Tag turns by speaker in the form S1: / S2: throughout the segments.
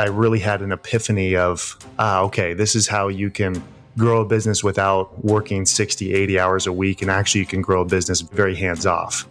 S1: I really had an epiphany of, ah, okay, this is how you can grow a business without working 60, 80 hours a week. And actually, you can grow a business very hands off.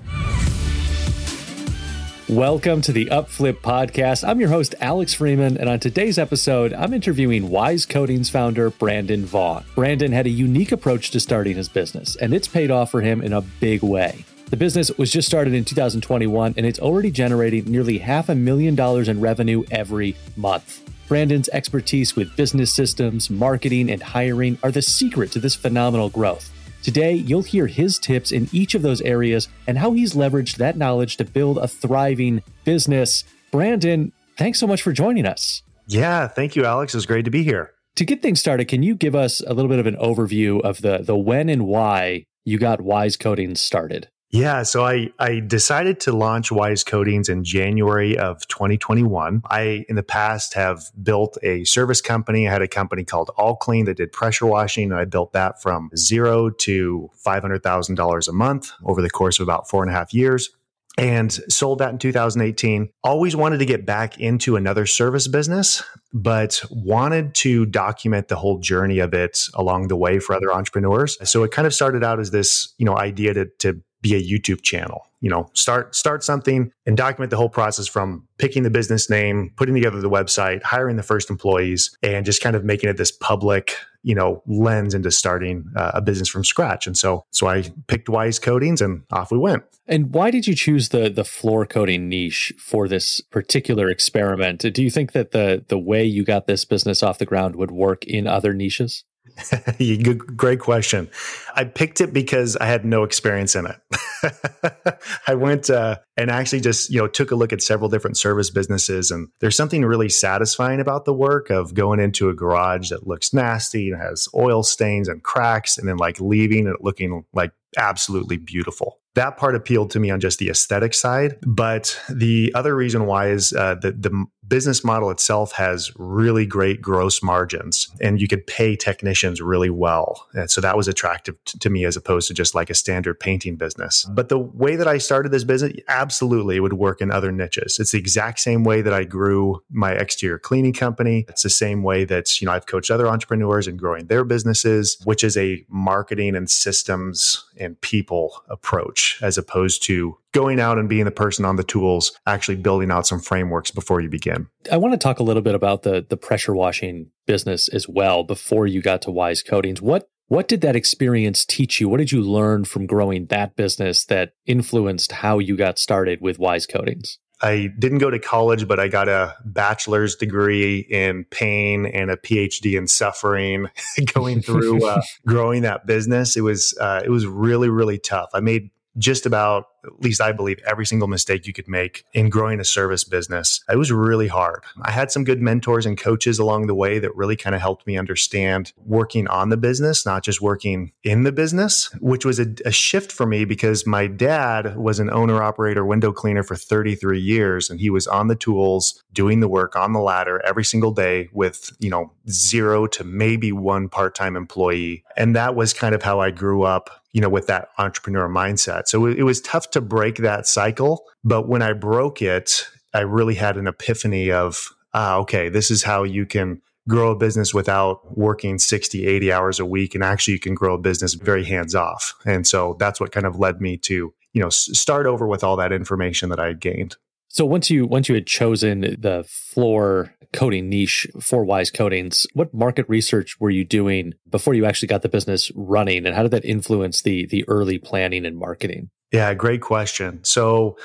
S2: Welcome to the Upflip podcast. I'm your host, Alex Freeman, and on today's episode, I'm interviewing Wise Coatings founder Brandon Vaughn. Brandon had a unique approach to starting his business, and it's paid off for him in a big way. The business was just started in 2021, and it's already generating nearly half a million dollars in revenue every month. Brandon's expertise with business systems, marketing, and hiring are the secret to this phenomenal growth. Today, you'll hear his tips in each of those areas and how he's leveraged that knowledge to build a thriving business. Brandon, thanks so much for joining us.
S1: Yeah, thank you, Alex. It's great to be here.
S2: To get things started, can you give us a little bit of an overview of the the when and why you got Wise Coatings started?
S1: Yeah, so I, I decided to launch Wise Coatings in January of 2021. I, in the past, have built a service company. I had a company called All Clean that did pressure washing. And I built that from zero to $500,000 a month over the course of about four and a half years and sold that in 2018. Always wanted to get back into another service business, but wanted to document the whole journey of it along the way for other entrepreneurs. So it kind of started out as this, you know, idea to, to be a YouTube channel. You know, start start something and document the whole process from picking the business name, putting together the website, hiring the first employees, and just kind of making it this public, you know, lens into starting uh, a business from scratch. And so, so I picked Wise Coatings, and off we went.
S2: And why did you choose the the floor coating niche for this particular experiment? Do you think that the the way you got this business off the ground would work in other niches?
S1: Great question. I picked it because I had no experience in it. I went uh, and actually just you know took a look at several different service businesses, and there's something really satisfying about the work of going into a garage that looks nasty and has oil stains and cracks, and then like leaving it looking like absolutely beautiful that part appealed to me on just the aesthetic side. But the other reason why is uh, that the business model itself has really great gross margins and you could pay technicians really well. And so that was attractive t- to me as opposed to just like a standard painting business. But the way that I started this business, absolutely it would work in other niches. It's the exact same way that I grew my exterior cleaning company. It's the same way that, you know, I've coached other entrepreneurs in growing their businesses, which is a marketing and systems and people approach as opposed to going out and being the person on the tools, actually building out some frameworks before you begin.
S2: I want to talk a little bit about the the pressure washing business as well before you got to Wise Coatings. What what did that experience teach you? What did you learn from growing that business that influenced how you got started with Wise Coatings?
S1: I didn't go to college, but I got a bachelor's degree in pain and a PhD in suffering. going through uh, growing that business, it was uh, it was really really tough. I made just about, at least I believe, every single mistake you could make in growing a service business. It was really hard. I had some good mentors and coaches along the way that really kind of helped me understand working on the business, not just working in the business, which was a, a shift for me because my dad was an owner operator window cleaner for 33 years and he was on the tools doing the work on the ladder every single day with, you know, zero to maybe one part-time employee. And that was kind of how I grew up you know, with that entrepreneur mindset. So it, was tough to break that cycle. But when I broke it, I really had an epiphany of, ah, okay, this is how you can grow a business without working 60, 80 hours a week. And actually, you can grow a business very hands off. And so that's what kind of led me to, you know, start over with all that information that I had gained.
S2: So once you once you had chosen the floor coating niche for Wise Coatings, what market research were you doing before you actually got the business running, and how did that influence the the early planning and marketing?
S1: Yeah, great question. So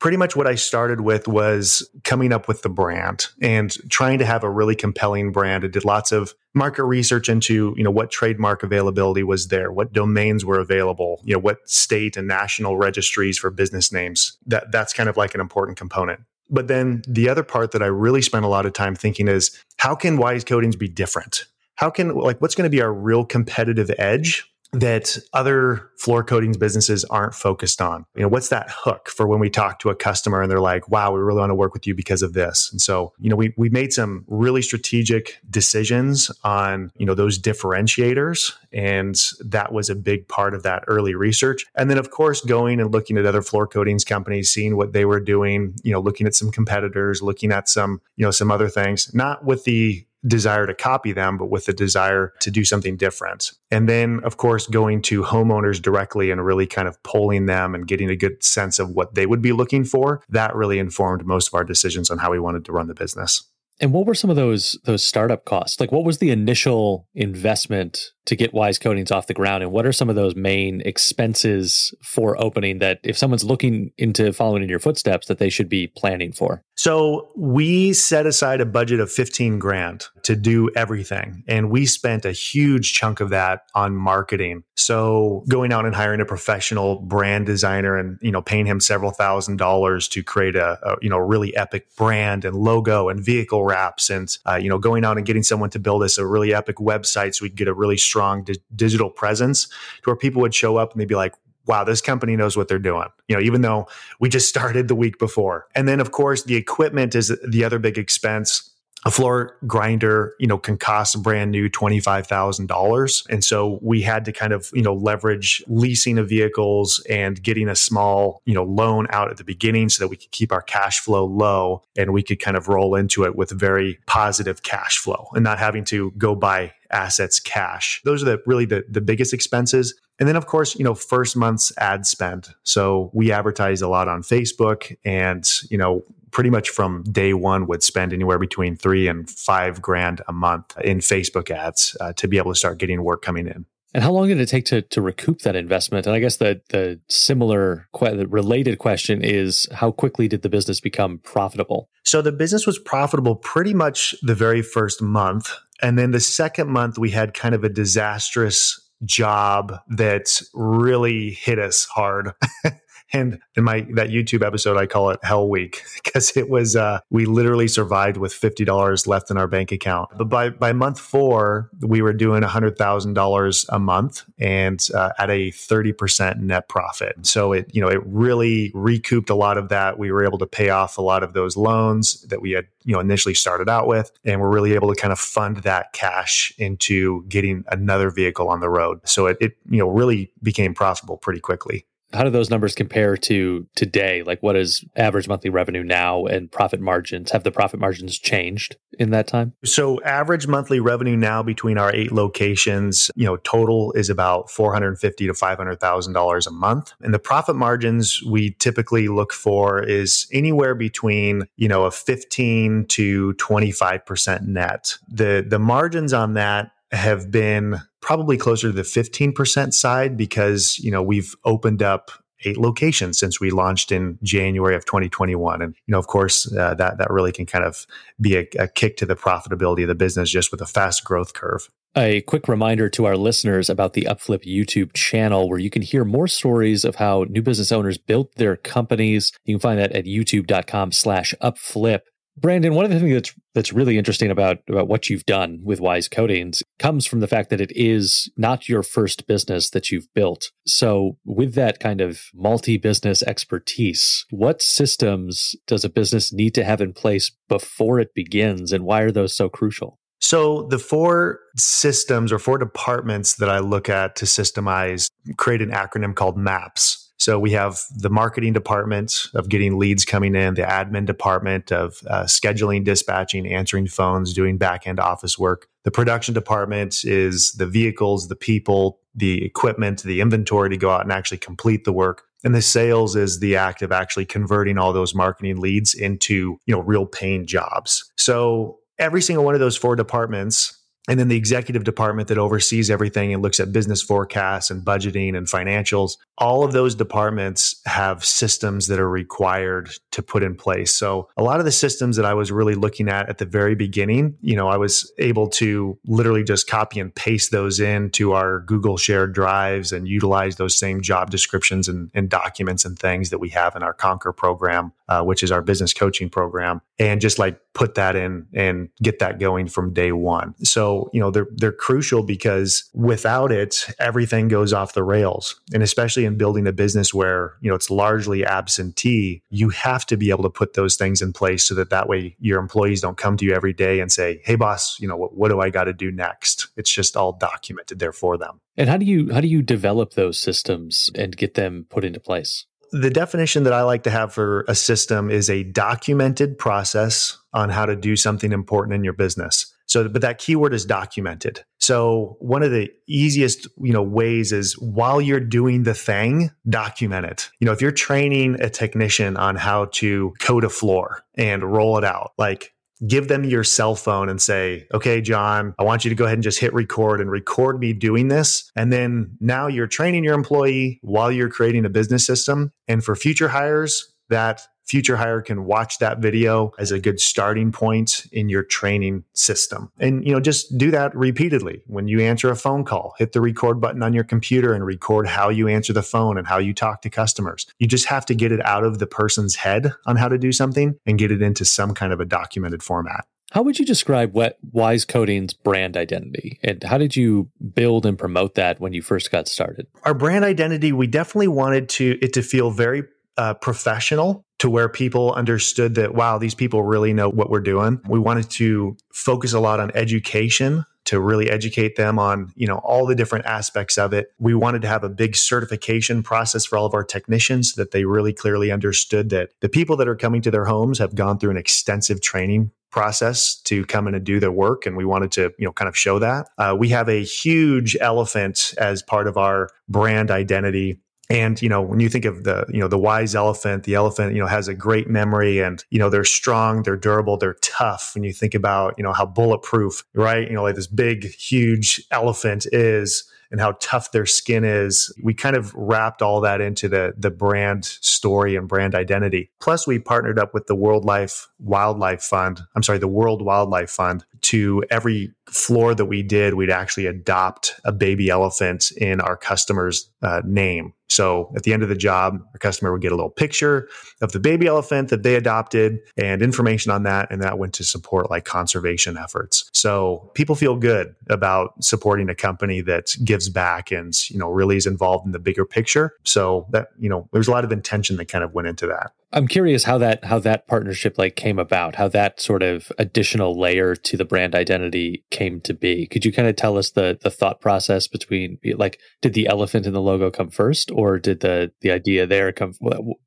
S1: pretty much what I started with was coming up with the brand and trying to have a really compelling brand. I did lots of market research into, you know, what trademark availability was there, what domains were available, you know, what state and national registries for business names. That that's kind of like an important component. But then the other part that I really spent a lot of time thinking is how can Wise Coatings be different? How can like what's going to be our real competitive edge that other floor coatings businesses aren't focused on. You know, what's that hook for when we talk to a customer and they're like, wow, we really want to work with you because of this. And so, you know, we, we made some really strategic decisions on, you know, those differentiators. And that was a big part of that early research. And then, of course, going and looking at other floor coatings companies, seeing what they were doing, you know, looking at some competitors, looking at some, you know, some other things, not with the desire to copy them, but with the desire to do something different. And then, of course, going to homeowners directly and really kind of polling them and getting a good sense of what they would be looking for. That really informed most of our decisions on how we wanted to run the business.
S2: And what were some of those those startup costs? Like what was the initial investment to get Wise Coatings off the ground and what are some of those main expenses for opening that if someone's looking into following in your footsteps that they should be planning for?
S1: So, we set aside a budget of 15 grand to do everything and we spent a huge chunk of that on marketing. So, going out and hiring a professional brand designer and, you know, paying him several thousand dollars to create a, a you know, really epic brand and logo and vehicle wraps and uh, you know going out and getting someone to build us a really epic website so we could get a really strong di- digital presence to where people would show up and they'd be like wow this company knows what they're doing you know even though we just started the week before and then of course the equipment is the other big expense a floor grinder, you know, can cost brand new $25,000. And so we had to kind of, you know, leverage leasing of vehicles and getting a small, you know, loan out at the beginning so that we could keep our cash flow low and we could kind of roll into it with very positive cash flow and not having to go buy assets cash. Those are the really the, the biggest expenses. And then, of course, you know, first month's ad spend. So we advertise a lot on Facebook and, you know, pretty much from day one would spend anywhere between three and five grand a month in Facebook ads uh, to be able to start getting work coming in.
S2: And how long did it take to to recoup that investment? And I guess the the similar, the related question is how quickly did the business become profitable?
S1: So the business was profitable pretty much the very first month, and then the second month we had kind of a disastrous job that really hit us hard. And in my that YouTube episode, I call it Hell Week because it was uh, we literally survived with fifty dollars left in our bank account. But by by month four, we were doing hundred thousand dollars a month and uh, at a thirty percent net profit. So it you know it really recouped a lot of that. We were able to pay off a lot of those loans that we had you know initially started out with, and we're really able to kind of fund that cash into getting another vehicle on the road. So it, it you know really became profitable pretty quickly
S2: how do those numbers compare to today? Like, what is average monthly revenue now and profit margins? Have the profit margins changed in that time?
S1: So, average monthly revenue now between our eight locations, you know, total is about four hundred fifty to five hundred thousand dollars a month, and the profit margins we typically look for is anywhere between you know a fifteen to twenty five percent net. the The margins on that have been probably closer to the 15% side because, you know, we've opened up eight locations since we launched in January of 2021. And, you know, of course, uh, that, that really can kind of be a, a kick to the profitability of the business just with a fast growth curve.
S2: A quick reminder to our listeners about the Upflip YouTube channel where you can hear more stories of how new business owners built their companies. You can find that at youtube.com slash upflip. Brandon, one of the things that's that's really interesting about about what you've done with Wise Coatings comes from the fact that it is not your first business that you've built. So, with that kind of multi-business expertise, what systems does a business need to have in place before it begins and why are those so crucial?
S1: So, the four systems or four departments that I look at to systemize create an acronym called MAPS. So we have the marketing department of getting leads coming in, the admin department of uh, scheduling, dispatching, answering phones, doing back end office work. The production department is the vehicles, the people, the equipment, the inventory to go out and actually complete the work. And the sales is the act of actually converting all those marketing leads into, you know, real paying jobs. So every single one of those four departments and then the executive department that oversees everything and looks at business forecasts and budgeting and financials all of those departments have systems that are required to put in place. So a lot of the systems that i was really looking at at the very beginning you know i was able to literally just copy and paste those into our google shared drives and utilize those same job descriptions and, and documents and things that we have in our conquer program uh, which is our business coaching program. And just like put that in and get that going from day one. So, you know, they're they're crucial because without it, everything goes off the rails. And especially in building a business where, you know, it's largely absentee, you have to be able to put those things in place so that that way your employees don't come to you every day and say, "Hey boss, you know, what, what do I got to do next?" It's just all documented there for them.
S2: And how do you how do you develop those systems and get them put into place?
S1: The definition that I like to have for a system is a documented process on how to do something important in your business. So, but that keyword is documented. So one of the easiest, you know, ways is while you're doing the thing, document it. You know, if you're training a technician on how to code a floor and roll it out, like give them your cell phone and say, okay, John, I want you to go ahead and just hit record and record me doing this. And then now you're training your employee while you're creating a business system. And for future hires, that future hire can watch that video as a good starting point in your training system. And, you know, just do that repeatedly. When you answer a phone call, hit the record button on your computer and record how you answer the phone and how you talk to customers. You just have to get it out of the person's head on how to do something and get it into some kind of a documented format.
S2: How would you describe what Wise Coatings' brand identity and how did you build and promote that when you first got started?
S1: Our brand identity, we definitely wanted to it to feel very uh, professional to where people understood that, wow, these people really know what we're doing. We wanted to focus a lot on education to really educate them on you know all the different aspects of it. We wanted to have a big certification process for all of our technicians so that they really clearly understood that the people that are coming to their homes have gone through an extensive training process to come in and do their work and we wanted to you know kind of show that. Uh, we have a huge elephant as part of our brand identity and, you know, when you think of the, you know, the wise elephant, the elephant, you know, has a great memory and, you know, they're strong, they're durable, they're tough. When you think about, you know, how bulletproof, right? You know, like this big, huge elephant is, and how tough their skin is. We kind of wrapped all that into the the brand story and brand identity. Plus, we partnered up with the World Life Wildlife Fund. I'm sorry, the World Wildlife Fund. To every floor that we did, we'd actually adopt a baby elephant in our customer's uh, name. So at the end of the job, our customer would get a little picture of the baby elephant that they adopted and information on that. And that went to support like conservation efforts. So people feel good about supporting a company that gives back and, you know, really is involved in the bigger picture. So that, you know, there's a lot of intention that kind of went into that.
S2: I'm curious how that how that partnership like came about, how that sort of additional layer to the brand identity came to be. Could you kind of tell us the the thought process between like did the elephant in the logo come first, or did the the idea there come?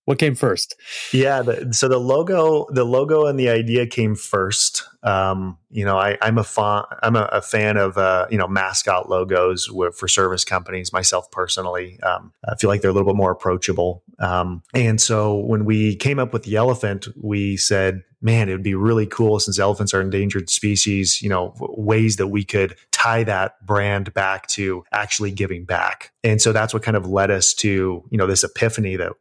S2: What came first?
S1: Yeah, the, so the logo the logo and the idea came first. Um, you know, I, am a fan. I'm a, a, fan of uh, you know mascot logos for service companies. Myself personally, um, I feel like they're a little bit more approachable. Um, and so when we came up with the elephant, we said, man, it would be really cool since elephants are endangered species. You know, ways that we could tie that brand back to actually giving back. And so that's what kind of led us to you know this epiphany that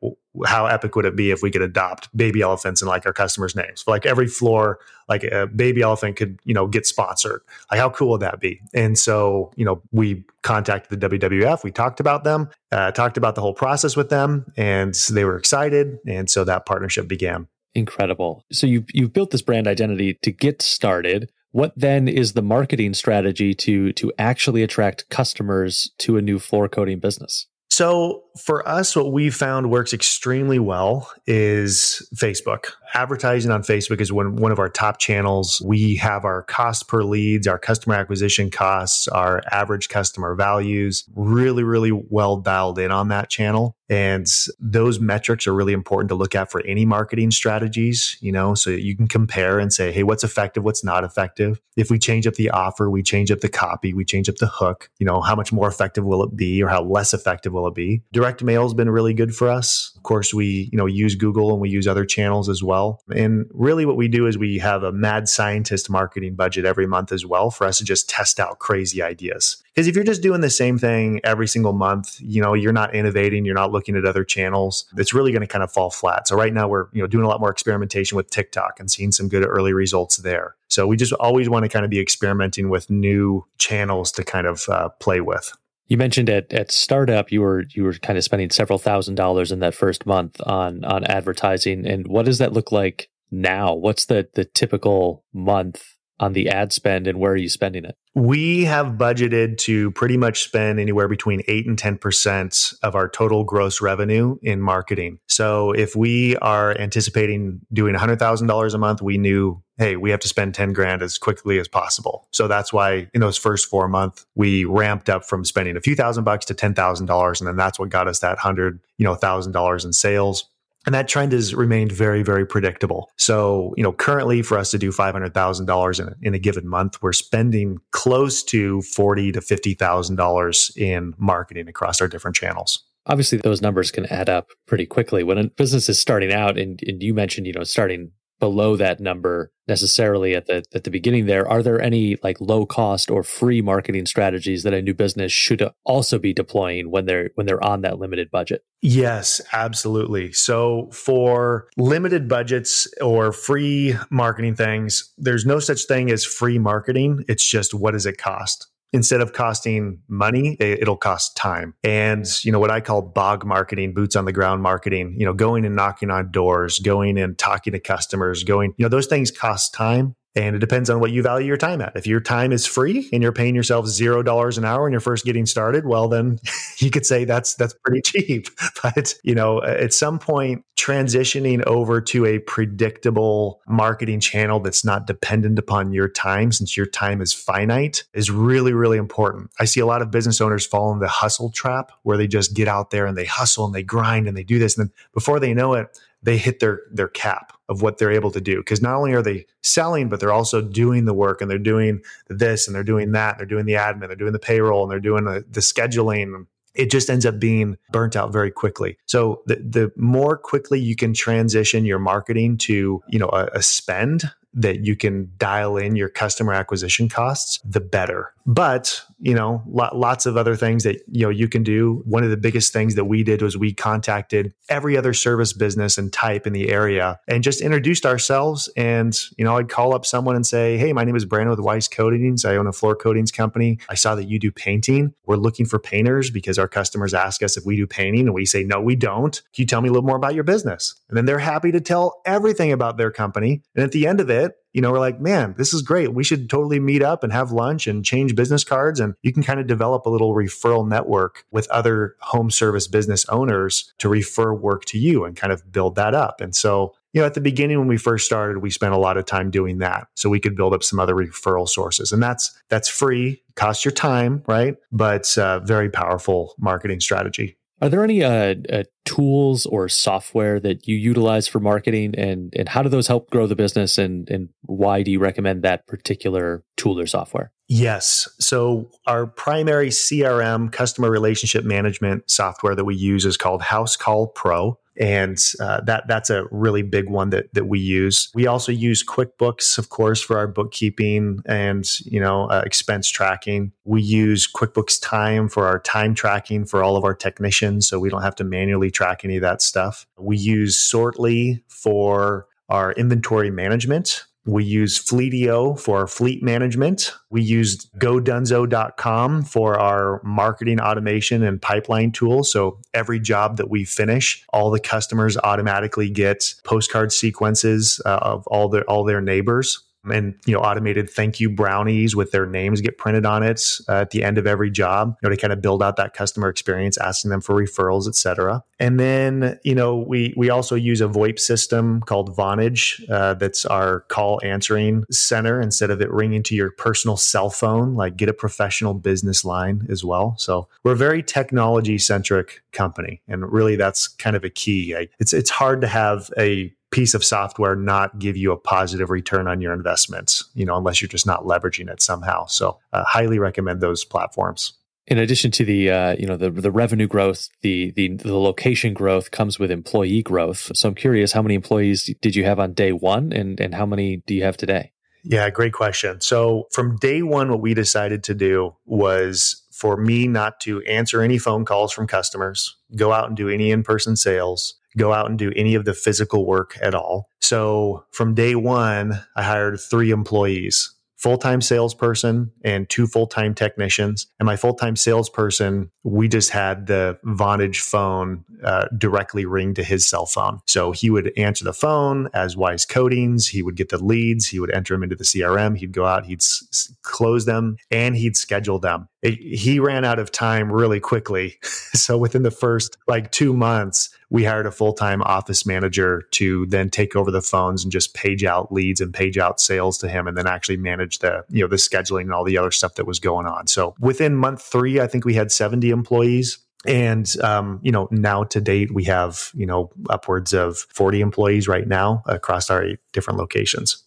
S1: how epic would it be if we could adopt baby elephants and like our customers' names? Like every floor, like a baby elephant could, you know, get sponsored. Like how cool would that be? And so, you know, we contacted the WWF. We talked about them, uh, talked about the whole process with them, and they were excited. And so that partnership began.
S2: Incredible. So you you've built this brand identity to get started. What then is the marketing strategy to to actually attract customers to a new floor coating business?
S1: So for us, what we found works extremely well is Facebook. Advertising on Facebook is one, one of our top channels. We have our cost per leads, our customer acquisition costs, our average customer values really, really well dialed in on that channel. And those metrics are really important to look at for any marketing strategies, you know, so you can compare and say, hey, what's effective, what's not effective. If we change up the offer, we change up the copy, we change up the hook, you know, how much more effective will it be or how less effective will it be? Direct mail has been really good for us. Of course, we, you know, use Google and we use other channels as well. And really what we do is we have a mad scientist marketing budget every month as well for us to just test out crazy ideas. Because if you're just doing the same thing every single month, you know, you're not innovating, you're not looking at other channels. It's really going to kind of fall flat. So right now we're, you know, doing a lot more experimentation with TikTok and seeing some good early results there. So we just always want to kind of be experimenting with new channels to kind of uh, play with.
S2: You mentioned at, at startup you were you were kind of spending several thousand dollars in that first month on on advertising. And what does that look like now? What's the the typical month on the ad spend and where are you spending it?
S1: We have budgeted to pretty much spend anywhere between 8 and 10% of our total gross revenue in marketing. So if we are anticipating doing $100,000 a month, we knew, hey, we have to spend 10 grand as quickly as possible. So that's why in those first four months, we ramped up from spending a few thousand bucks to $10,000. And then that's what got us that hundred, you know, thousand dollars in sales. And that trend has remained very, very predictable. So, you know, currently for us to do $500,000 in, a, in a given month, we're spending close to 40 to $50,000 in marketing across our different channels.
S2: Obviously, those numbers can add up pretty quickly. When a business is starting out, and, and you mentioned, you know, starting below that number necessarily at the at the beginning there. Are there any like low cost or free marketing strategies that a new business should also be deploying when they're when they're on that limited budget?
S1: Yes absolutely. So for limited budgets or free marketing things there's no such thing as free marketing. It's just what does it cost instead of costing money, it'll cost time. And, you know, what I call bog marketing, boots on the ground marketing, you know, going and knocking on doors, going and talking to customers, going, you know, those things cost time. And it depends on what you value your time at. If your time is free and you're paying yourself zero dollars an hour and you're first getting started, well, then you could say that's that's pretty cheap. But you know, at some point, transitioning over to a predictable marketing channel that's not dependent upon your time, since your time is finite, is really really important. I see a lot of business owners fall in the hustle trap where they just get out there and they hustle and they grind and they do this, and then before they know it, they hit their their cap of what they're able to do because not only are they selling but they're also doing the work and they're doing this and they're doing that and they're doing the admin they're doing the payroll and they're doing the, the scheduling it just ends up being burnt out very quickly. So the, the more quickly you can transition your marketing to, you know, a, a spend that you can dial in your customer acquisition costs, the better. But, you know, lots of other things that, you know, you can do. One of the biggest things that we did was we contacted every other service business and type in the area and just introduced ourselves. And, you know, I'd call up someone and say, Hey, my name is Brandon with Wise Coatings. I own a floor coatings company. I saw that you do painting. We're looking for painters because our customers ask us if we do painting and we say, no, we don't. Can you tell me a little more about your business? And then they're happy to tell everything about their company. And at the end of it, you know, we're like, man, this is great. We should totally meet up and have lunch and change business cards. And you can kind of develop a little referral network with other home service business owners to refer work to you and kind of build that up. And so, you know, at the beginning when we first started, we spent a lot of time doing that. So we could build up some other referral sources. And that's that's free, costs your time, right? But uh, very powerful marketing strategy.
S2: Are there any uh, uh, tools or software that you utilize for marketing, and and how do those help grow the business, and and why do you recommend that particular tool or software?
S1: Yes. So our primary CRM customer relationship management software that we use is called HouseCall Pro and uh, that that's a really big one that that we use. We also use QuickBooks, of course, for our bookkeeping and you know uh, expense tracking. We use QuickBooks Time for our time tracking for all of our technicians, so we don't have to manually track any of that stuff. We use Sortly for our inventory management we use Fleetio for fleet management. We use godunzo.com for our marketing automation and pipeline tool. So every job that we finish, all the customers automatically get postcard sequences uh, of all their all their neighbors and you know automated thank you brownies with their names get printed on it uh, at the end of every job you know to kind of build out that customer experience asking them for referrals etc and then you know we we also use a voip system called vonage uh, that's our call answering center instead of it ringing to your personal cell phone like get a professional business line as well. So we're a very technology centric company and really that's kind of a key. It's it's hard to have a piece of software not give you a positive return on your investments, you know, unless you're just not leveraging it somehow. So, uh, highly recommend those platforms.
S2: In addition to the uh, you know the the revenue growth, the, the the location growth comes with employee growth. So I'm curious, how many employees did you have on day one, and and how many do you have today?
S1: Yeah, great question. So from day one, what we decided to do was for me not to answer any phone calls from customers, go out and do any in person sales, go out and do any of the physical work at all. So from day one, I hired three employees full time salesperson and two full time technicians. And my full time salesperson, we just had the Vonage phone uh, directly ring to his cell phone. So he would answer the phone as Wise Coatings. He would get the leads. He would enter them into the CRM. He'd go out, he'd s- close them, and he'd schedule them. It, he ran out of time really quickly. so within the first like two months, we hired a full time office manager to then take over the phones and just page out leads and page out sales to him and then actually manage the, you know, the scheduling and all the other stuff that was going on. So within month three, I think we had 70 employees and um, you know now to date we have you know upwards of 40 employees right now across our eight different locations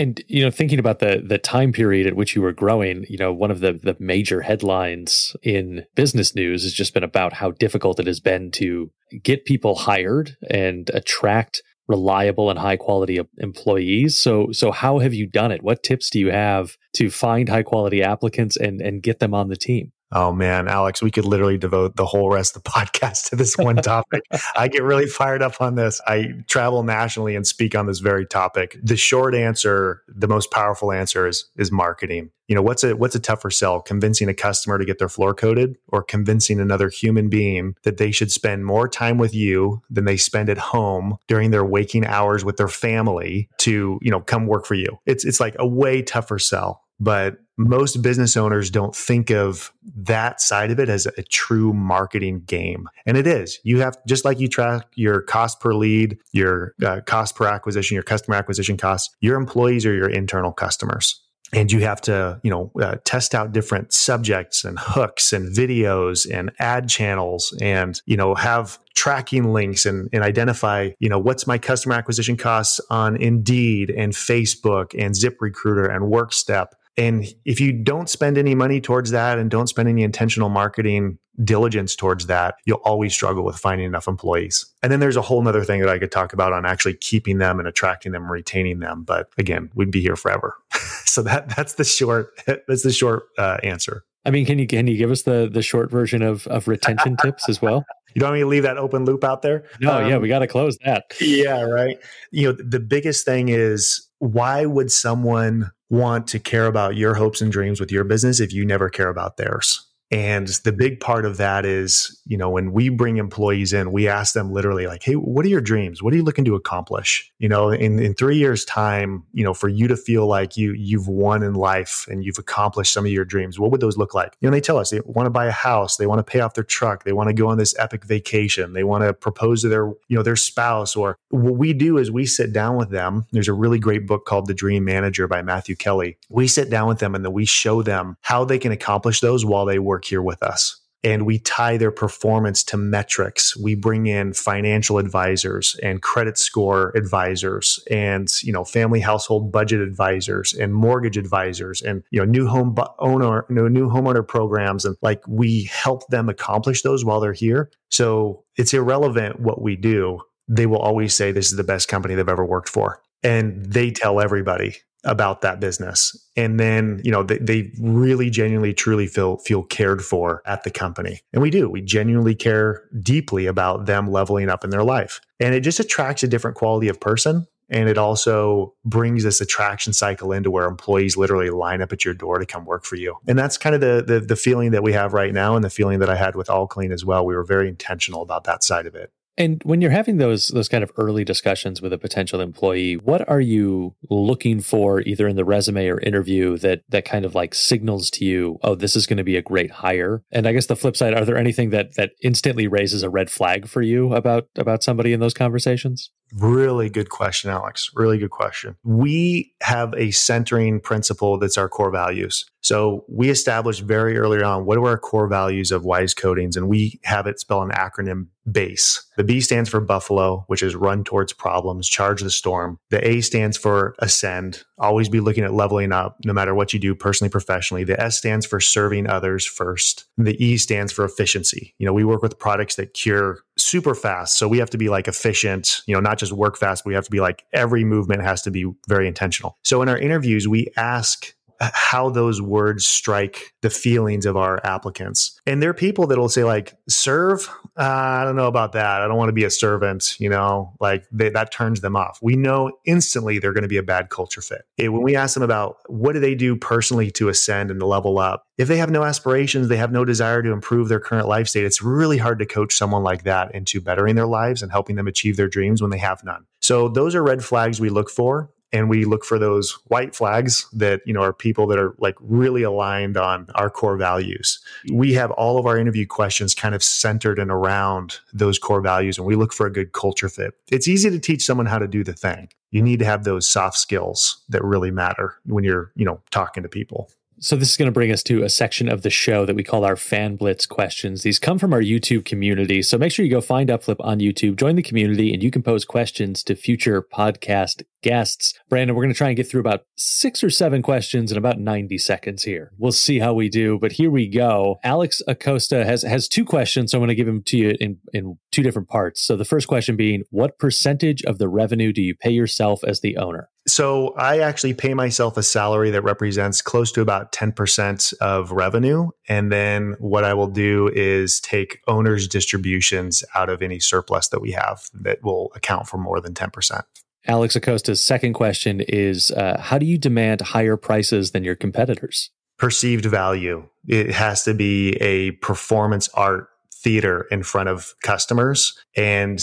S2: and you know, thinking about the the time period at which you were growing, you know, one of the the major headlines in business news has just been about how difficult it has been to get people hired and attract reliable and high quality employees. So so how have you done it? What tips do you have to find high quality applicants and and get them on the team?
S1: Oh man, Alex, we could literally devote the whole rest of the podcast to this one topic. I get really fired up on this. I travel nationally and speak on this very topic. The short answer, the most powerful answer is is marketing. You know, what's a what's a tougher sell? Convincing a customer to get their floor coated or convincing another human being that they should spend more time with you than they spend at home during their waking hours with their family to, you know, come work for you. It's it's like a way tougher sell. But most business owners don't think of that side of it as a true marketing game. And it is. You have, just like you track your cost per lead, your uh, cost per acquisition, your customer acquisition costs, your employees are your internal customers and you have to you know uh, test out different subjects and hooks and videos and ad channels and you know have tracking links and, and identify you know what's my customer acquisition costs on indeed and facebook and ziprecruiter and workstep and if you don't spend any money towards that and don't spend any intentional marketing diligence towards that, you'll always struggle with finding enough employees. And then there's a whole other thing that I could talk about on actually keeping them and attracting them and retaining them. But again, we'd be here forever. so that that's the short that's the short uh, answer.
S2: I mean, can you can you give us the the short version of of retention tips as well?
S1: You don't want me to leave that open loop out there?
S2: No, um, yeah, we got to close that.
S1: Yeah, right. You know, the biggest thing is why would someone want to care about your hopes and dreams with your business if you never care about theirs. And the big part of that is, you know, when we bring employees in, we ask them literally like, Hey, what are your dreams? What are you looking to accomplish? You know, in, in three years time, you know, for you to feel like you, you've won in life and you've accomplished some of your dreams, what would those look like? You know, they tell us they want to buy a house. They want to pay off their truck. They want to go on this epic vacation. They want to propose to their, you know, their spouse or what we do is we sit down with them. There's a really great book called The Dream Manager by Matthew Kelly. We sit down with them and then we show them how they can accomplish those while they work here with us and we tie their performance to metrics. We bring in financial advisors and credit score advisors and, you know, family household budget advisors and mortgage advisors and, you know, new home owner, you know, new homeowner programs. And like we help them accomplish those while they're here. So it's irrelevant what we do. They will always say this is the best company they've ever worked for. And they tell everybody about that business. And then you know they, they really genuinely truly feel feel cared for at the company. And we do. We genuinely care deeply about them leveling up in their life. And it just attracts a different quality of person. And it also brings this attraction cycle into where employees literally line up at your door to come work for you. And that's kind of the, the the feeling that we have right now and the feeling that i had with all clean as well. We were very intentional about that side of it
S2: and when you're having those those kind of early discussions with a potential employee, what are you looking for either in the resume or interview that that kind of like signals to you, oh, this is going to be a great hire? And I guess the flip side, are there anything that that instantly raises a red flag for you about about somebody in those conversations?
S1: Really good question, Alex. Really good question. We have a centering principle that's our core values. So we established very early on what are our core values of Wise Coatings, and we have it spell an acronym BASE. The B stands for Buffalo, which is run towards problems, charge the storm. The A stands for ascend, always be looking at leveling up no matter what you do personally, professionally. The S stands for serving others first. The E stands for efficiency. You know, we work with products that cure super fast. So we have to be like efficient, you know, not just work fast, but we have to be like every movement has to be very intentional. So in our interviews, we ask how those words strike the feelings of our applicants. And there are people that will say, like, serve, uh, I don't know about that. I don't want to be a servant, you know, like they, that turns them off. We know instantly they're going to be a bad culture fit. when we ask them about what do they do personally to ascend and to level up, if they have no aspirations, they have no desire to improve their current life state, it's really hard to coach someone like that into bettering their lives and helping them achieve their dreams when they have none. So those are red flags we look for and we look for those white flags that you know are people that are like really aligned on our core values. Mm. We have all of our interview questions kind of centered and around those core values and we look for a good culture fit. It's easy to teach someone how to do the thing. You need to have those soft skills that really matter when you're you know talking to people
S2: so this is going to bring us to a section of the show that we call our fan blitz questions. These come from our YouTube community. So make sure you go find Upflip on YouTube, join the community, and you can pose questions to future podcast guests. Brandon, we're going to try and get through about six or seven questions in about 90 seconds here. We'll see how we do, but here we go. Alex Acosta has has two questions, so I'm going to give them to you in in two different parts. So the first question being, what percentage of the revenue do you pay yourself as the owner?
S1: So I actually pay myself a salary that represents close to about 10% of revenue. And then what I will do is take owner's distributions out of any surplus that we have that will account for more than 10%.
S2: Alex Acosta's second question is uh, How do you demand higher prices than your competitors?
S1: Perceived value. It has to be a performance art theater in front of customers. And,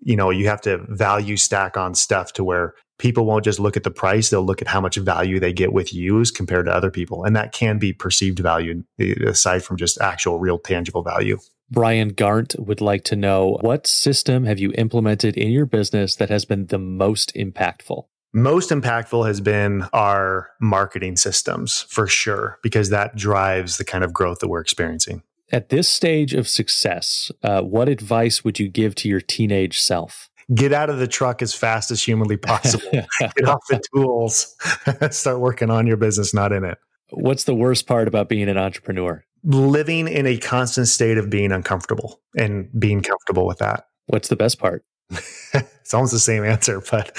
S1: you know, you have to value stack on stuff to where people won't just look at the price, they'll look at how much value they get with you as compared to other people. And that can be perceived value aside from just actual real tangible value.
S2: Brian Garnt would like to know what system have you implemented in your business that has been the most impactful?
S1: Most impactful has been our marketing systems for sure, because that drives the kind of growth that we're experiencing.
S2: At this stage of success, uh, what advice would you give to your teenage self?
S1: Get out of the truck as fast as humanly possible. Get off the tools. Start working on your business, not in it.
S2: What's the worst part about being an entrepreneur?
S1: living in a constant state of being uncomfortable and being comfortable with that.
S2: What's the best part?
S1: it's almost the same answer, but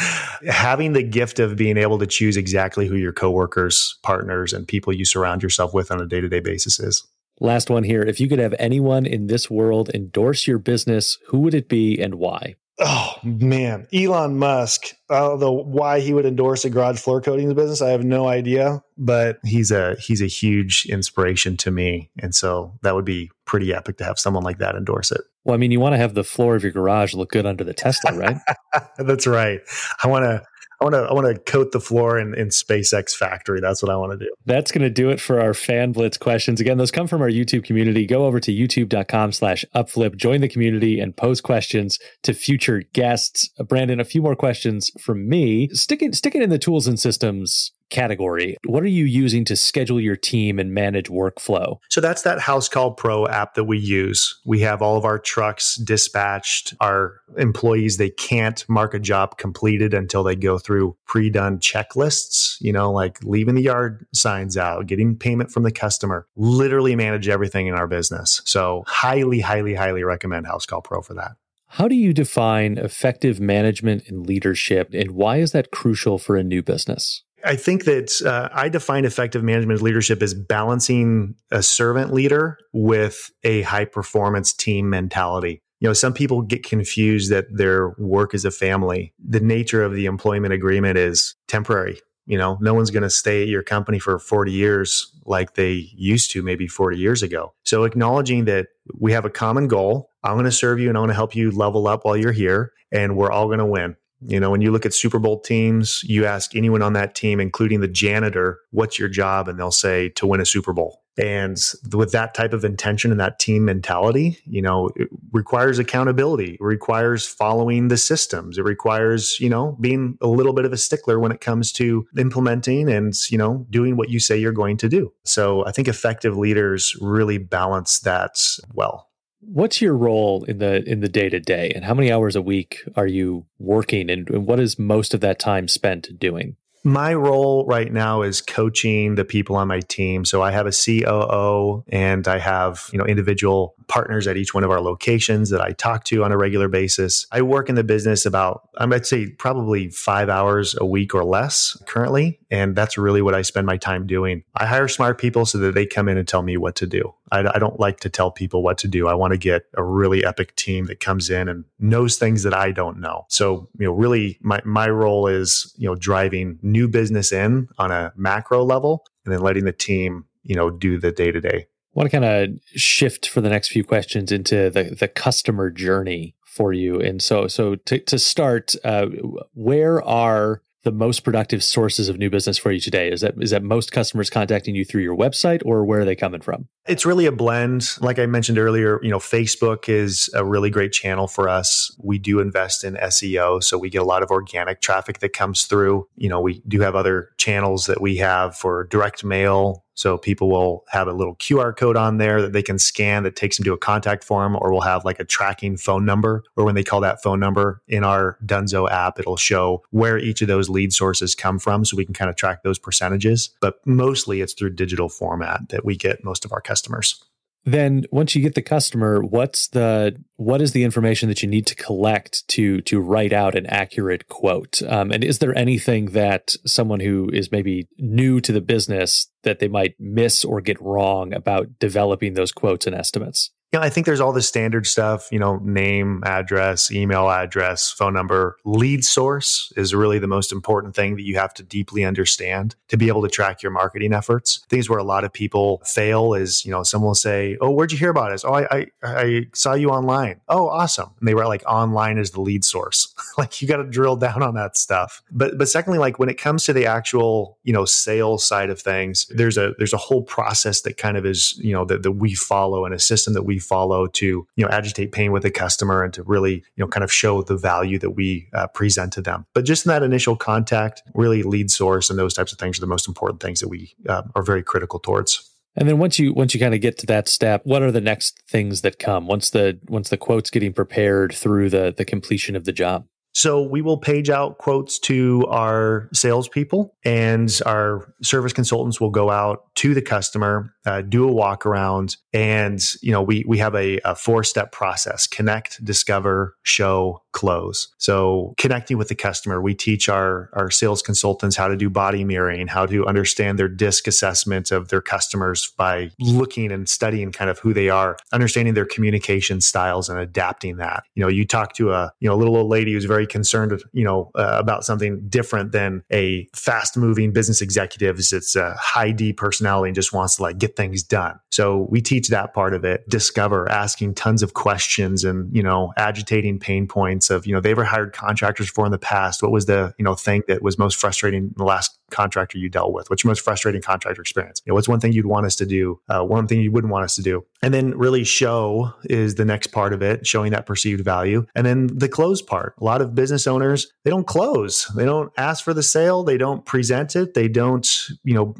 S1: having the gift of being able to choose exactly who your coworkers, partners, and people you surround yourself with on a day to day basis is.
S2: Last one here. If you could have anyone in this world endorse your business, who would it be and why?
S1: Oh man, Elon Musk. Although why he would endorse a garage floor coatings business, I have no idea. But he's a he's a huge inspiration to me, and so that would be pretty epic to have someone like that endorse it.
S2: Well, I mean, you want to have the floor of your garage look good under the Tesla, right?
S1: That's right. I want to want to I want to coat the floor in, in SpaceX factory. That's what I want to do.
S2: That's going to do it for our fan blitz questions. Again, those come from our YouTube community. Go over to youtube.com slash upflip, join the community and pose questions to future guests. Brandon, a few more questions from me. Sticking sticking in the tools and systems category. What are you using to schedule your team and manage workflow?
S1: So that's that HouseCall Pro app that we use. We have all of our trucks dispatched. Our employees, they can't mark a job completed until they go through pre done checklists, you know, like leaving the yard signs out, getting payment from the customer, literally manage everything in our business. So highly, highly, highly recommend HouseCall Pro for that.
S2: How do you define effective management and leadership, and why is that crucial for a new business?
S1: I think that uh, I define effective management leadership as balancing a servant leader with a high performance team mentality. You know, some people get confused that their work is a family. The nature of the employment agreement is temporary. You know, no one's going to stay at your company for 40 years like they used to maybe 40 years ago. So acknowledging that we have a common goal. I'm going to serve you and I'm going to help you level up while you're here and we're all going to win. You know, when you look at Super Bowl teams, you ask anyone on that team, including the janitor, what's your job? And they'll say to win a Super Bowl. And with that type of intention and that team mentality, you know, it requires accountability, it requires following the systems, it requires, you know, being a little bit of a stickler when it comes to implementing and, you know, doing what you say you're going to do. So I think effective leaders really balance that well.
S2: What's your role in the in the day to day, and how many hours a week are you working, and, and what is most of that time spent doing?
S1: My role right now is coaching the people on my team. So I have a COO and I have, you know, individual partners at each one of our locations that I talk to on a regular basis. I work in the business about, I might say probably five hours a week or less currently. And that's really what I spend my time doing. I hire smart people so that they come in and tell me what to do. I, I don't like to tell people what to do. I want to get a really epic team that comes in and knows things that I don't know. So, you know, really my, my role is, you know, driving new business in on a macro level and then letting the team, you know, do the day to day.
S2: Want to kind of shift for the next few questions into the the customer journey for you. And so, so to, to start, uh, where are the most productive sources of new business for you today? Is that is that most customers contacting you through your website or where are they coming from?
S1: It's really a blend. Like I mentioned earlier, you know, Facebook is a really great channel for us. We do invest in SEO, so we get a lot of organic traffic that comes through. You know, we do have other channels that we have for direct mail, so people will have a little QR code on there that they can scan that takes them to a contact form, or we'll have like a tracking phone number. Or when they call that phone number in our Dunzo app, it'll show where each of those lead sources come from. So we can kind of track those percentages. But mostly it's through digital format that we get most of our customers
S2: then once you get the customer what's the what is the information that you need to collect to to write out an accurate quote? Um, and is there anything that someone who is maybe new to the business that they might miss or get wrong about developing those quotes and estimates
S1: you know, I think there's all the standard stuff, you know, name, address, email address, phone number. Lead source is really the most important thing that you have to deeply understand to be able to track your marketing efforts. Things where a lot of people fail is, you know, someone will say, Oh, where'd you hear about us? Oh, I, I, I saw you online. Oh, awesome. And they were like, online is the lead source. like you got to drill down on that stuff. But, but secondly, like when it comes to the actual, you know, sales side of things, there's a, there's a whole process that kind of is, you know, that, that we follow and a system that we follow to you know agitate pain with the customer and to really you know kind of show the value that we uh, present to them but just in that initial contact really lead source and those types of things are the most important things that we uh, are very critical towards
S2: and then once you once you kind of get to that step, what are the next things that come once the once the quote's getting prepared through the the completion of the job?
S1: So we will page out quotes to our salespeople, and our service consultants will go out to the customer, uh, do a walk around, and you know we we have a, a four step process: connect, discover, show, close. So connecting with the customer, we teach our our sales consultants how to do body mirroring, how to understand their disc assessment of their customers by looking and studying kind of who they are, understanding their communication styles and adapting that. You know, you talk to a you know little old lady who's very concerned, you know, uh, about something different than a fast moving business executive. It's a high D personality and just wants to like get things done. So we teach that part of it, discover, asking tons of questions and, you know, agitating pain points of, you know, they ever hired contractors for in the past? What was the, you know, thing that was most frustrating in the last contractor you dealt with? What's your most frustrating contractor experience? You know, what's one thing you'd want us to do? Uh, one thing you wouldn't want us to do? And then really show is the next part of it, showing that perceived value. And then the close part. A lot of business owners, they don't close. They don't ask for the sale. They don't present it. They don't, you know,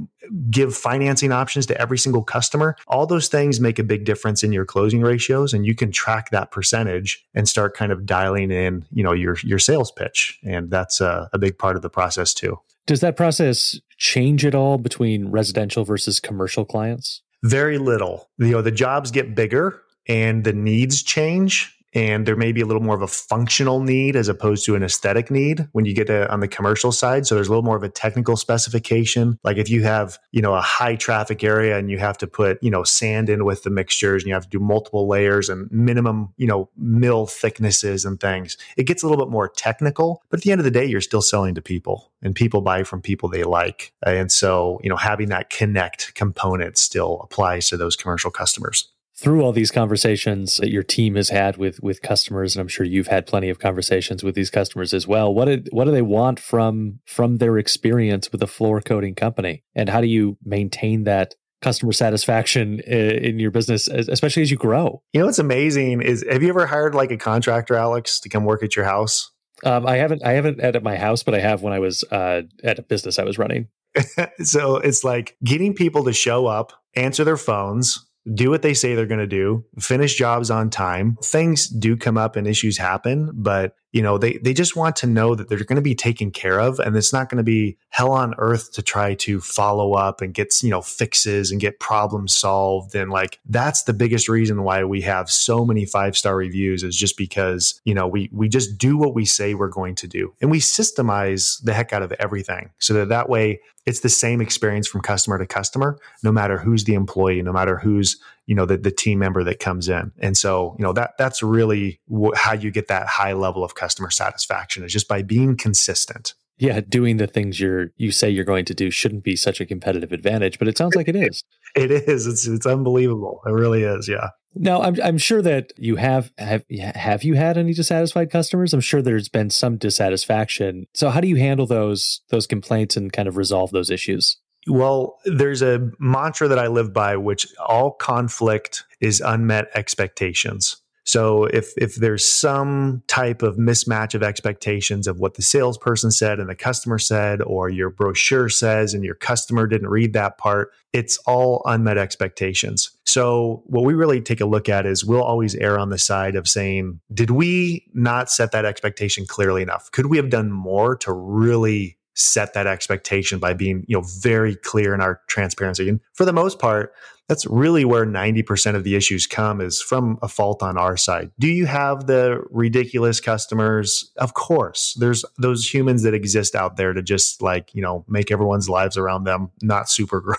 S1: give financing options to every single customer. All those things make a big difference in your closing ratios and you can track that percentage and start kind of dialing in, you know, your your sales pitch. And that's a, a big part of the process too.
S2: Does that process change at all between residential versus commercial clients?
S1: Very little. You know, the jobs get bigger and the needs change and there may be a little more of a functional need as opposed to an aesthetic need when you get to, on the commercial side. So there's a little more of a technical specification. Like if you have, you know, a high traffic area and you have to put, you know, sand in with the mixtures and you have to do multiple layers and minimum, you know, mil thicknesses and things, it gets a little bit more technical. But at the end of the day, you're still selling to people and people buy from people they like. And so, you know, having that connect component still applies to those commercial customers
S2: through all these conversations that your team has had with with customers and I'm sure you've had plenty of conversations with these customers as well what did what do they want from from their experience with a floor coating company? And how do you maintain that customer satisfaction in your business especially as you grow?
S1: You know what's amazing is have you ever hired like a contractor alex to come work at your house?
S2: Um, i haven't i haven't at my house but i have when i was uh, at a business i was running.
S1: So it's like getting people to show up answer their phones do what they say they're going to do, finish jobs on time. Things do come up and issues happen, but you know, they, they just want to know that they're going to be taken care of and it's not going to be hell on earth to try to follow up and get, you know, fixes and get problems solved. And like, that's the biggest reason why we have so many five star reviews is just because, you know, we, we just do what we say we're going to do and we systemize the heck out of everything so that that way it's the same experience from customer to customer, no matter who's the employee, no matter who's, you know, the, the team member that comes in. And so, you know, that, that's really wh- how you get that high level of customer satisfaction is just by being consistent.
S2: Yeah, doing the things you're you say you're going to do shouldn't be such a competitive advantage, but it sounds like it is.
S1: It is. It's it's unbelievable. It really is. Yeah.
S2: Now, I'm I'm sure that you have have have you had any dissatisfied customers? I'm sure there's been some dissatisfaction. So, how do you handle those those complaints and kind of resolve those issues?
S1: Well, there's a mantra that I live by, which all conflict is unmet expectations. So if if there's some type of mismatch of expectations of what the salesperson said and the customer said, or your brochure says and your customer didn't read that part, it's all unmet expectations. So what we really take a look at is we'll always err on the side of saying, did we not set that expectation clearly enough? Could we have done more to really set that expectation by being, you know, very clear in our transparency? And for the most part, that's really where 90% of the issues come is from a fault on our side. Do you have the ridiculous customers? Of course. There's those humans that exist out there to just like, you know, make everyone's lives around them not super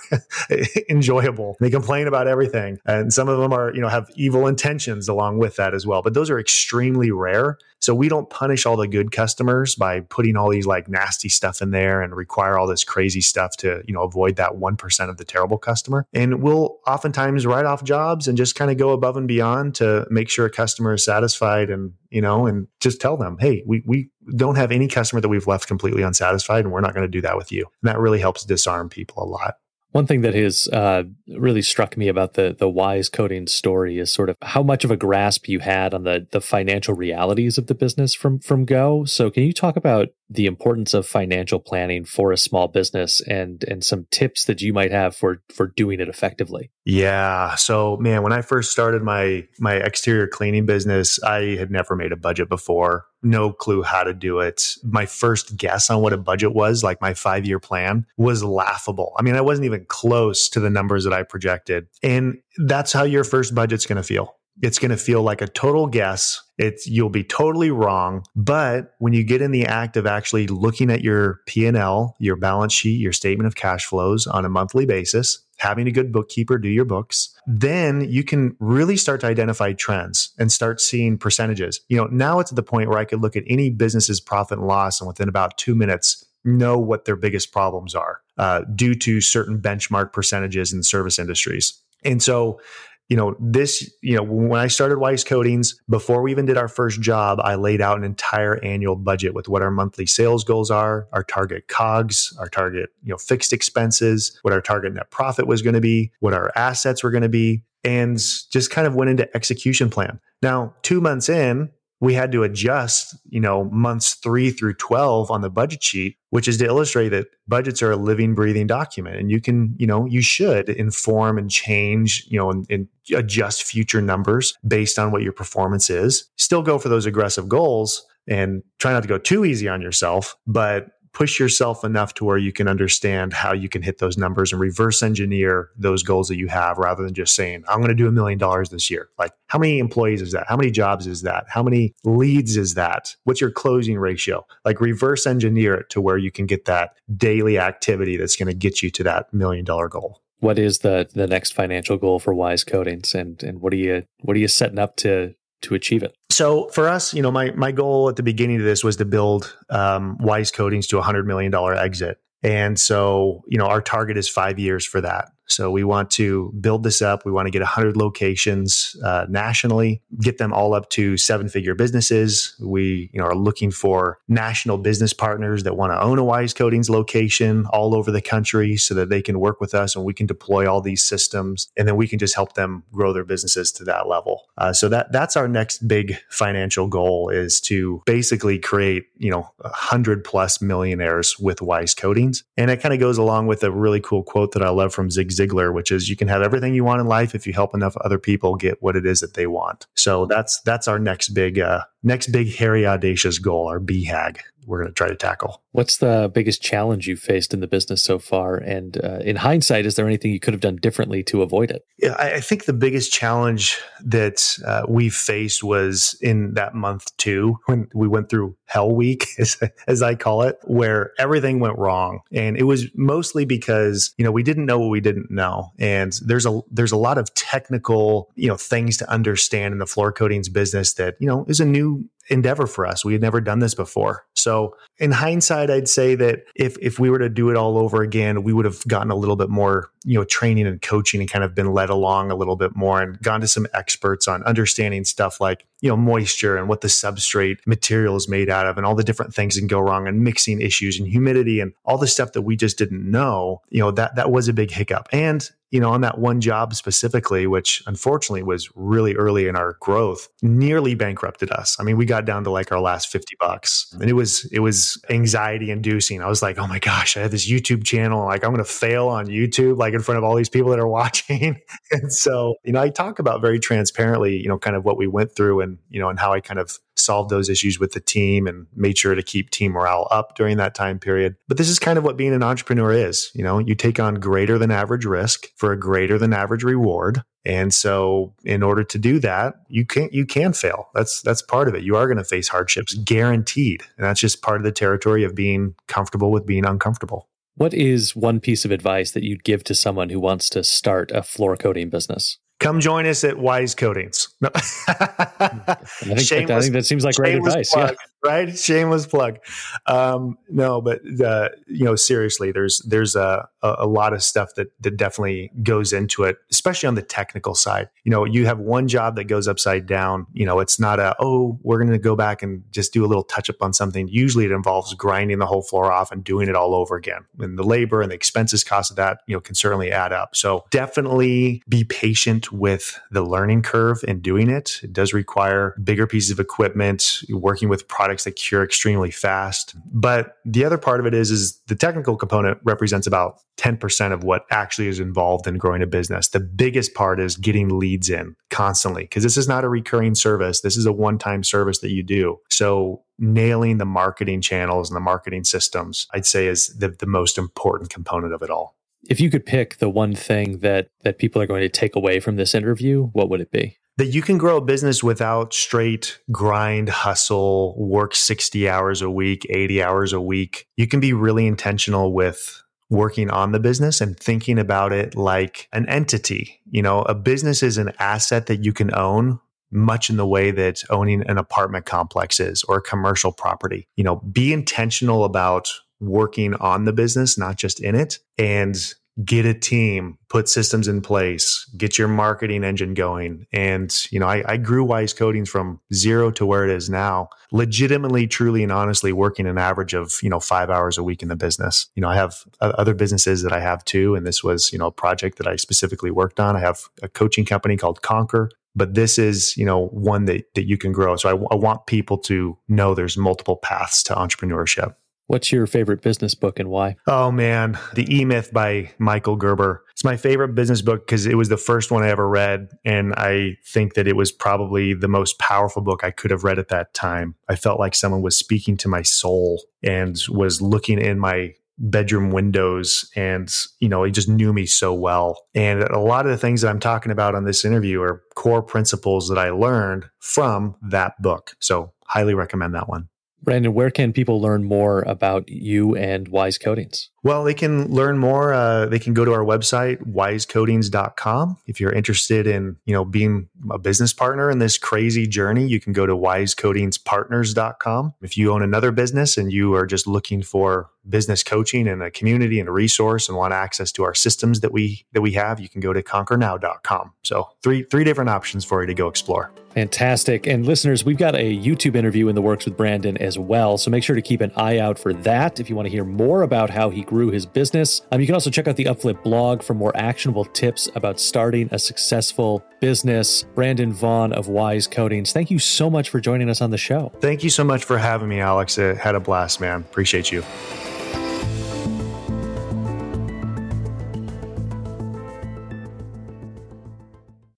S1: enjoyable. They complain about everything. And some of them are, you know, have evil intentions along with that as well. But those are extremely rare. So we don't punish all the good customers by putting all these like nasty stuff in there and require all this crazy stuff to, you know, avoid that 1% of the terrible customer. And we'll oftentimes write off jobs and just kind of go above and beyond to make sure a customer is satisfied and, you know, and just tell them, hey, we, we don't have any customer that we've left completely unsatisfied and we're not going to do that with you. And that really helps disarm people a lot.
S2: One thing that has uh, really struck me about the the Wise Coating story is sort of how much of a grasp you had on the the financial realities of the business from from Go. So, can you talk about the importance of financial planning for a small business and and some tips that you might have for for doing it effectively?
S1: Yeah. So, man, when I first started my my exterior cleaning business, I had never made a budget before no clue how to do it. My first guess on what a budget was, like my five year plan, was laughable. I mean, I wasn't even close to the numbers that I projected. And that's how your first budget's going to feel. It's going to feel like a total guess. It's you'll be totally wrong, but when you get in the act of actually looking at your P&L, your balance sheet, your statement of cash flows on a monthly basis, having a good bookkeeper do your books, then you can really start to identify trends and start seeing percentages. You know, now it's at the point where I could look at any business's profit and loss and within about two minutes know what their biggest problems are uh, due to certain benchmark percentages in service industries. And so you know, this, you know, when I started Wise Coatings, before we even did our first job, I laid out an entire annual budget with what our monthly sales goals are, our target COGS, our target, you know, fixed expenses, what our target net profit was going to be, what our assets were going to be, and just kind of went into execution plan. Now, two months in, we had to adjust, you know, months three through 12 on the budget sheet, which is to illustrate that budgets are a living, breathing document. And you can, you know, you should inform and change, you know, and, and adjust future numbers based on what your performance is. Still go for those aggressive goals and try not to go too easy on yourself, but push yourself enough to where you can understand how you can hit those numbers and reverse engineer those goals that you have rather than just saying, I'm going to do a million dollars this year. Like, how many employees is that? How many jobs is that? How many leads is that? What's your closing ratio? Like, reverse engineer it to where you can get that daily activity that's going to get you to that million dollar goal
S2: what is the the next financial goal for Wise Coatings, and and what are you what are you setting up to to achieve it?
S1: So for us, you know, my my goal at the beginning of this was to build um, Wise Coatings to a hundred million dollar exit, and so you know our target is five years for that. So we want to build this up. We want to get 100 locations uh, nationally, get them all up to seven figure businesses. We you know, are looking for national business partners that want to own a Wise Coatings location all over the country so that they can work with us and we can deploy all these systems and then we can just help them grow their businesses to that level. Uh, so that that's our next big financial goal is to basically create you know 100 plus millionaires with Wise Coatings. And it kind of goes along with a really cool quote that I love from Zig Ziglar, which is you can have everything you want in life if you help enough other people get what it is that they want. So that's that's our next big uh, next big hairy audacious goal, our BHAG we're going to try to tackle.
S2: What's the biggest challenge you've faced in the business so far? And uh, in hindsight, is there anything you could have done differently to avoid it?
S1: Yeah, I, I think the biggest challenge that uh, we faced was in that month two when we went through Hell Week, as, as I call it, where everything went wrong, and it was mostly because you know we didn't know what we didn't know, and there's a there's a lot of technical you know things to understand in the floor coatings business that you know is a new endeavor for us. We had never done this before. So in hindsight, I'd say that if if we were to do it all over again, we would have gotten a little bit more, you know, training and coaching and kind of been led along a little bit more and gone to some experts on understanding stuff like, you know, moisture and what the substrate material is made out of and all the different things that can go wrong and mixing issues and humidity and all the stuff that we just didn't know. You know, that that was a big hiccup. And you know, on that one job specifically, which unfortunately was really early in our growth, nearly bankrupted us. I mean, we got down to like our last 50 bucks. And it was it was anxiety inducing. I was like, "Oh my gosh, I have this YouTube channel, like I'm going to fail on YouTube like in front of all these people that are watching." and so, you know, I talk about very transparently, you know, kind of what we went through and, you know, and how I kind of solved those issues with the team and made sure to keep team morale up during that time period. But this is kind of what being an entrepreneur is. You know, you take on greater than average risk for a greater than average reward. And so in order to do that, you can't. you can fail. That's that's part of it. You are going to face hardships guaranteed. And that's just part of the territory of being comfortable with being uncomfortable.
S2: What is one piece of advice that you'd give to someone who wants to start a floor coating business?
S1: Come join us at Wise Coatings. No.
S2: I, think, I think that seems like great advice.
S1: Plug, yeah. Right? Shameless plug. Um, no, but uh, you know, seriously, there's there's a, a lot of stuff that that definitely goes into it, especially on the technical side. You know, you have one job that goes upside down. You know, it's not a oh, we're going to go back and just do a little touch up on something. Usually, it involves grinding the whole floor off and doing it all over again. And the labor and the expenses cost of that, you know, can certainly add up. So definitely be patient with the learning curve in doing it. It does require bigger pieces of equipment, working with products that cure extremely fast. But the other part of it is, is the technical component represents about 10% of what actually is involved in growing a business. The biggest part is getting leads in constantly because this is not a recurring service. This is a one time service that you do. So nailing the marketing channels and the marketing systems, I'd say is the, the most important component of it all.
S2: If you could pick the one thing that that people are going to take away from this interview, what would it be?
S1: That you can grow a business without straight grind, hustle, work 60 hours a week, 80 hours a week. You can be really intentional with working on the business and thinking about it like an entity. You know, a business is an asset that you can own much in the way that owning an apartment complex is or a commercial property. You know, be intentional about working on the business, not just in it, and get a team, put systems in place, get your marketing engine going. And, you know, I, I, grew Wise Coatings from zero to where it is now, legitimately, truly, and honestly working an average of, you know, five hours a week in the business. You know, I have other businesses that I have too. And this was, you know, a project that I specifically worked on. I have a coaching company called Conquer. But this is, you know, one that, that you can grow. So I, I want people to know there's multiple paths to entrepreneurship.
S2: What's your favorite business book and why?
S1: Oh man, The E Myth by Michael Gerber. It's my favorite business book because it was the first one I ever read. And I think that it was probably the most powerful book I could have read at that time. I felt like someone was speaking to my soul and was looking in my bedroom windows and you know he just knew me so well and a lot of the things that i'm talking about on this interview are core principles that i learned from that book so highly recommend that one
S2: Brandon, where can people learn more about you and Wise Coatings?
S1: Well, they can learn more. Uh, they can go to our website, wisecoatings.com. If you're interested in, you know, being a business partner in this crazy journey, you can go to wisecoatingspartners.com. If you own another business and you are just looking for business coaching and a community and a resource and want access to our systems that we that we have, you can go to conquernow.com. So three three different options for you to go explore.
S2: Fantastic. And listeners, we've got a YouTube interview in the works with Brandon as well. So make sure to keep an eye out for that if you want to hear more about how he grew his business. Um, you can also check out the UpFlip blog for more actionable tips about starting a successful business. Brandon Vaughn of Wise Coatings, thank you so much for joining us on the show.
S1: Thank you so much for having me, Alex. It had a blast, man. Appreciate you.